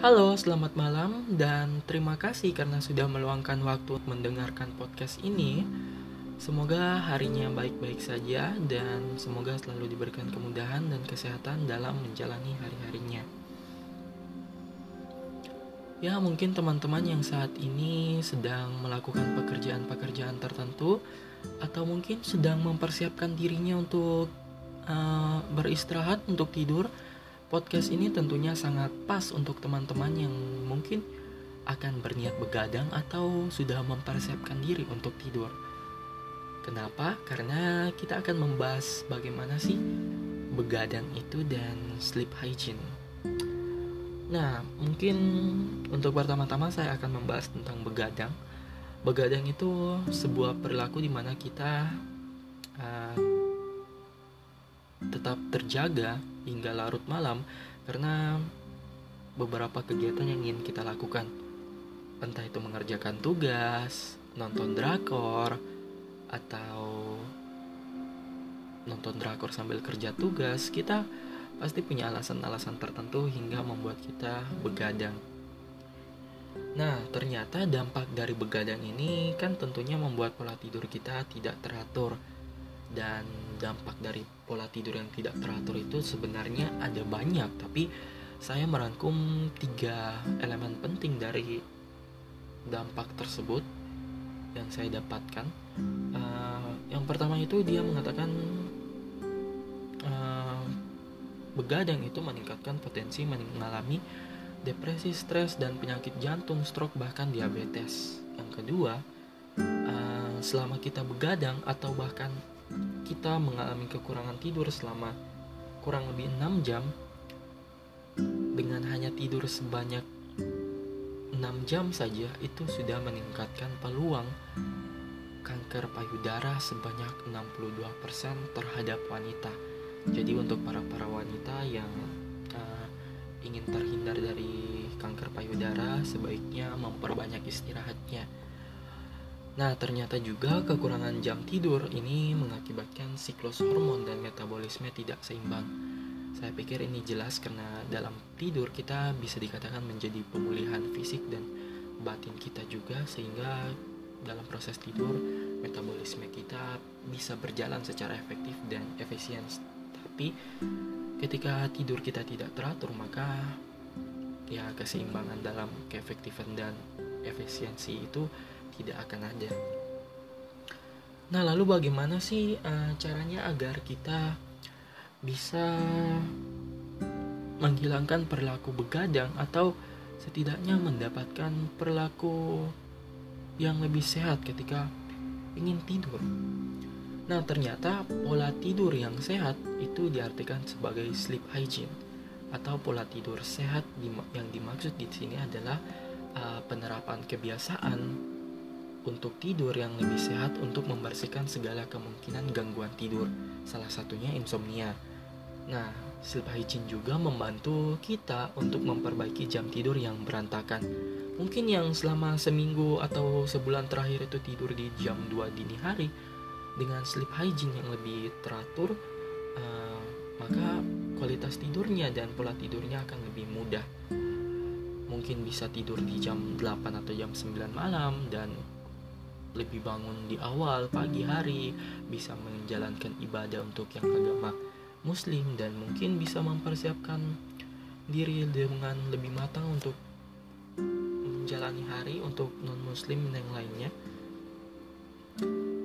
Halo, selamat malam dan terima kasih karena sudah meluangkan waktu mendengarkan podcast ini. Semoga harinya baik-baik saja dan semoga selalu diberikan kemudahan dan kesehatan dalam menjalani hari-harinya. Ya, mungkin teman-teman yang saat ini sedang melakukan pekerjaan-pekerjaan tertentu atau mungkin sedang mempersiapkan dirinya untuk uh, beristirahat untuk tidur Podcast ini tentunya sangat pas untuk teman-teman yang mungkin akan berniat begadang atau sudah mempersiapkan diri untuk tidur. Kenapa? Karena kita akan membahas bagaimana sih begadang itu dan sleep hygiene. Nah, mungkin untuk pertama-tama saya akan membahas tentang begadang. Begadang itu sebuah perilaku di mana kita uh, tetap terjaga hingga larut malam karena beberapa kegiatan yang ingin kita lakukan. Entah itu mengerjakan tugas, nonton drakor, atau nonton drakor sambil kerja tugas, kita pasti punya alasan-alasan tertentu hingga membuat kita begadang. Nah, ternyata dampak dari begadang ini kan tentunya membuat pola tidur kita tidak teratur dan dampak dari pola tidur yang tidak teratur itu sebenarnya ada banyak tapi saya merangkum tiga elemen penting dari dampak tersebut yang saya dapatkan. Uh, yang pertama itu dia mengatakan uh, begadang itu meningkatkan potensi mengalami depresi stres dan penyakit jantung stroke bahkan diabetes. Yang kedua uh, selama kita begadang atau bahkan kita mengalami kekurangan tidur selama kurang lebih 6 jam dengan hanya tidur sebanyak 6 jam saja itu sudah meningkatkan peluang kanker payudara sebanyak 62% terhadap wanita. Jadi untuk para-para wanita yang uh, ingin terhindar dari kanker payudara sebaiknya memperbanyak istirahatnya Nah, ternyata juga kekurangan jam tidur ini mengakibatkan siklus hormon dan metabolisme tidak seimbang. Saya pikir ini jelas karena dalam tidur kita bisa dikatakan menjadi pemulihan fisik dan batin kita juga sehingga dalam proses tidur metabolisme kita bisa berjalan secara efektif dan efisien. Tapi ketika tidur kita tidak teratur maka ya keseimbangan dalam keefektifan dan efisiensi itu tidak akan ada. Nah, lalu bagaimana sih uh, caranya agar kita bisa menghilangkan perilaku begadang atau setidaknya mendapatkan perilaku yang lebih sehat ketika ingin tidur. Nah, ternyata pola tidur yang sehat itu diartikan sebagai sleep hygiene atau pola tidur sehat yang dimaksud di sini adalah uh, penerapan kebiasaan untuk tidur yang lebih sehat untuk membersihkan segala kemungkinan gangguan tidur, salah satunya insomnia. Nah, sleep hygiene juga membantu kita untuk memperbaiki jam tidur yang berantakan. Mungkin yang selama seminggu atau sebulan terakhir itu tidur di jam 2 dini hari, dengan sleep hygiene yang lebih teratur, uh, maka kualitas tidurnya dan pola tidurnya akan lebih mudah. Mungkin bisa tidur di jam 8 atau jam 9 malam dan lebih bangun di awal pagi hari, bisa menjalankan ibadah untuk yang agama muslim dan mungkin bisa mempersiapkan diri dengan lebih matang untuk menjalani hari untuk non muslim yang lainnya.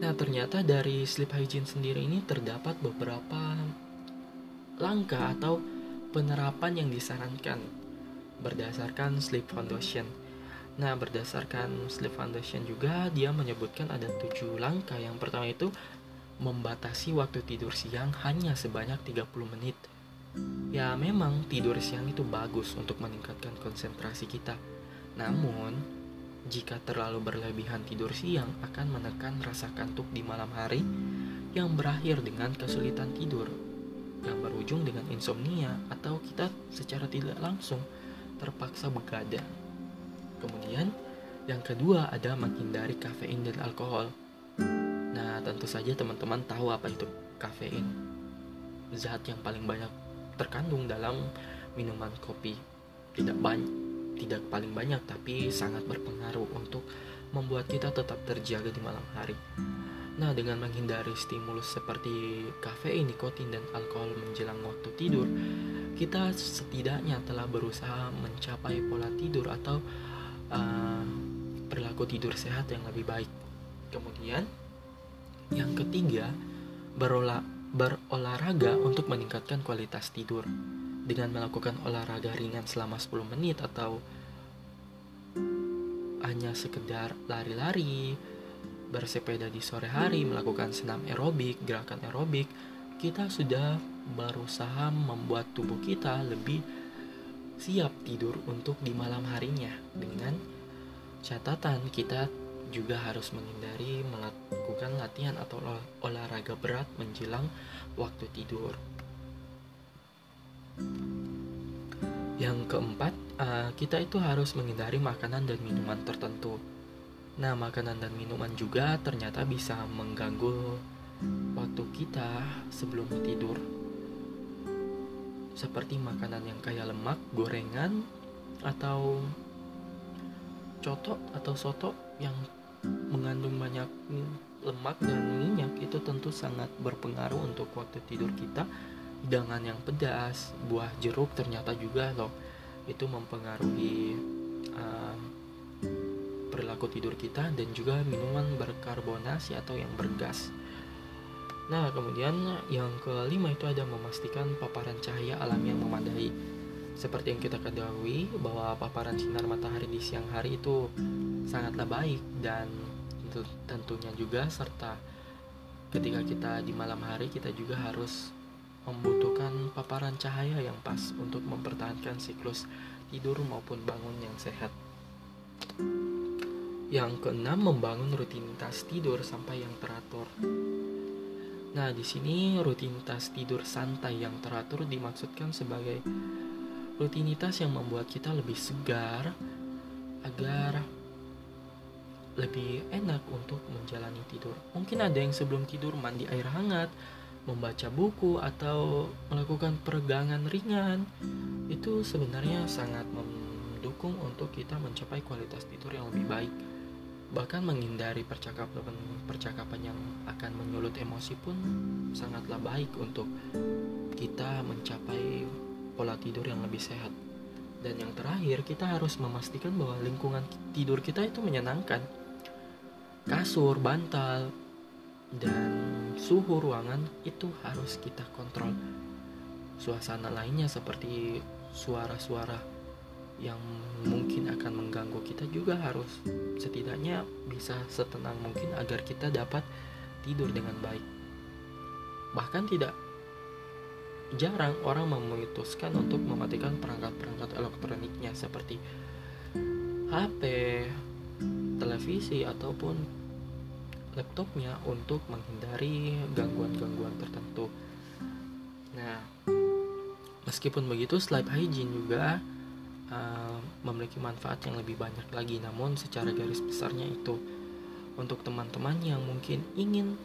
Nah, ternyata dari sleep hygiene sendiri ini terdapat beberapa langkah atau penerapan yang disarankan berdasarkan sleep foundation Nah, berdasarkan Sleep Foundation juga dia menyebutkan ada tujuh langkah. Yang pertama itu membatasi waktu tidur siang hanya sebanyak 30 menit. Ya, memang tidur siang itu bagus untuk meningkatkan konsentrasi kita. Namun, jika terlalu berlebihan tidur siang akan menekan rasa kantuk di malam hari yang berakhir dengan kesulitan tidur yang berujung dengan insomnia atau kita secara tidak langsung terpaksa begadang. Kemudian yang kedua ada menghindari kafein dan alkohol. Nah, tentu saja teman-teman tahu apa itu kafein. Zat yang paling banyak terkandung dalam minuman kopi. Tidak banyak tidak paling banyak tapi sangat berpengaruh untuk membuat kita tetap terjaga di malam hari. Nah, dengan menghindari stimulus seperti kafein, nikotin, dan alkohol menjelang waktu tidur, kita setidaknya telah berusaha mencapai pola tidur atau uh, tidur sehat yang lebih baik. Kemudian, yang ketiga, berolah, berolahraga untuk meningkatkan kualitas tidur. Dengan melakukan olahraga ringan selama 10 menit atau hanya sekedar lari-lari, bersepeda di sore hari, melakukan senam aerobik, gerakan aerobik, kita sudah berusaha membuat tubuh kita lebih siap tidur untuk di malam harinya dengan catatan kita juga harus menghindari melakukan latihan atau olahraga berat menjelang waktu tidur. Yang keempat, uh, kita itu harus menghindari makanan dan minuman tertentu. Nah, makanan dan minuman juga ternyata bisa mengganggu waktu kita sebelum tidur. Seperti makanan yang kaya lemak, gorengan, atau cotok atau soto yang mengandung banyak lemak dan minyak itu tentu sangat berpengaruh untuk waktu tidur kita hidangan yang pedas buah jeruk ternyata juga loh itu mempengaruhi uh, perilaku tidur kita dan juga minuman berkarbonasi atau yang bergas nah kemudian yang kelima itu ada memastikan paparan cahaya alam yang memadai seperti yang kita ketahui bahwa paparan sinar matahari di siang hari itu sangatlah baik dan tentunya juga serta ketika kita di malam hari kita juga harus membutuhkan paparan cahaya yang pas untuk mempertahankan siklus tidur maupun bangun yang sehat. Yang keenam, membangun rutinitas tidur sampai yang teratur. Nah, di sini rutinitas tidur santai yang teratur dimaksudkan sebagai rutinitas yang membuat kita lebih segar agar lebih enak untuk menjalani tidur. Mungkin ada yang sebelum tidur mandi air hangat, membaca buku atau melakukan peregangan ringan. Itu sebenarnya sangat mendukung untuk kita mencapai kualitas tidur yang lebih baik. Bahkan menghindari percakapan percakapan yang akan menyulut emosi pun sangatlah baik untuk kita mencapai pola tidur yang lebih sehat. Dan yang terakhir, kita harus memastikan bahwa lingkungan tidur kita itu menyenangkan kasur, bantal, dan suhu ruangan itu harus kita kontrol. Suasana lainnya seperti suara-suara yang mungkin akan mengganggu kita juga harus setidaknya bisa setenang mungkin agar kita dapat tidur dengan baik. Bahkan tidak jarang orang memutuskan untuk mematikan perangkat-perangkat elektroniknya seperti HP, televisi ataupun laptopnya untuk menghindari gangguan-gangguan tertentu. Nah, meskipun begitu, sleep hygiene juga uh, memiliki manfaat yang lebih banyak lagi. Namun, secara garis besarnya itu untuk teman-teman yang mungkin ingin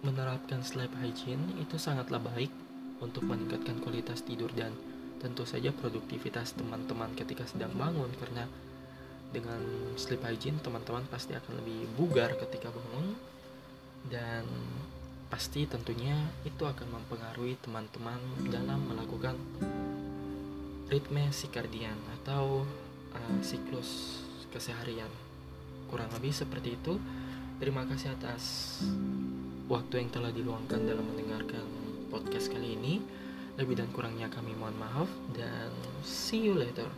menerapkan sleep hygiene itu sangatlah baik untuk meningkatkan kualitas tidur dan tentu saja produktivitas teman-teman ketika sedang bangun karena dengan sleep hygiene teman-teman pasti akan lebih bugar ketika bangun dan pasti tentunya itu akan mempengaruhi teman-teman dalam melakukan ritme sikardian atau uh, siklus keseharian. Kurang lebih seperti itu. Terima kasih atas waktu yang telah diluangkan dalam mendengarkan podcast kali ini. Lebih dan kurangnya kami mohon maaf dan see you later.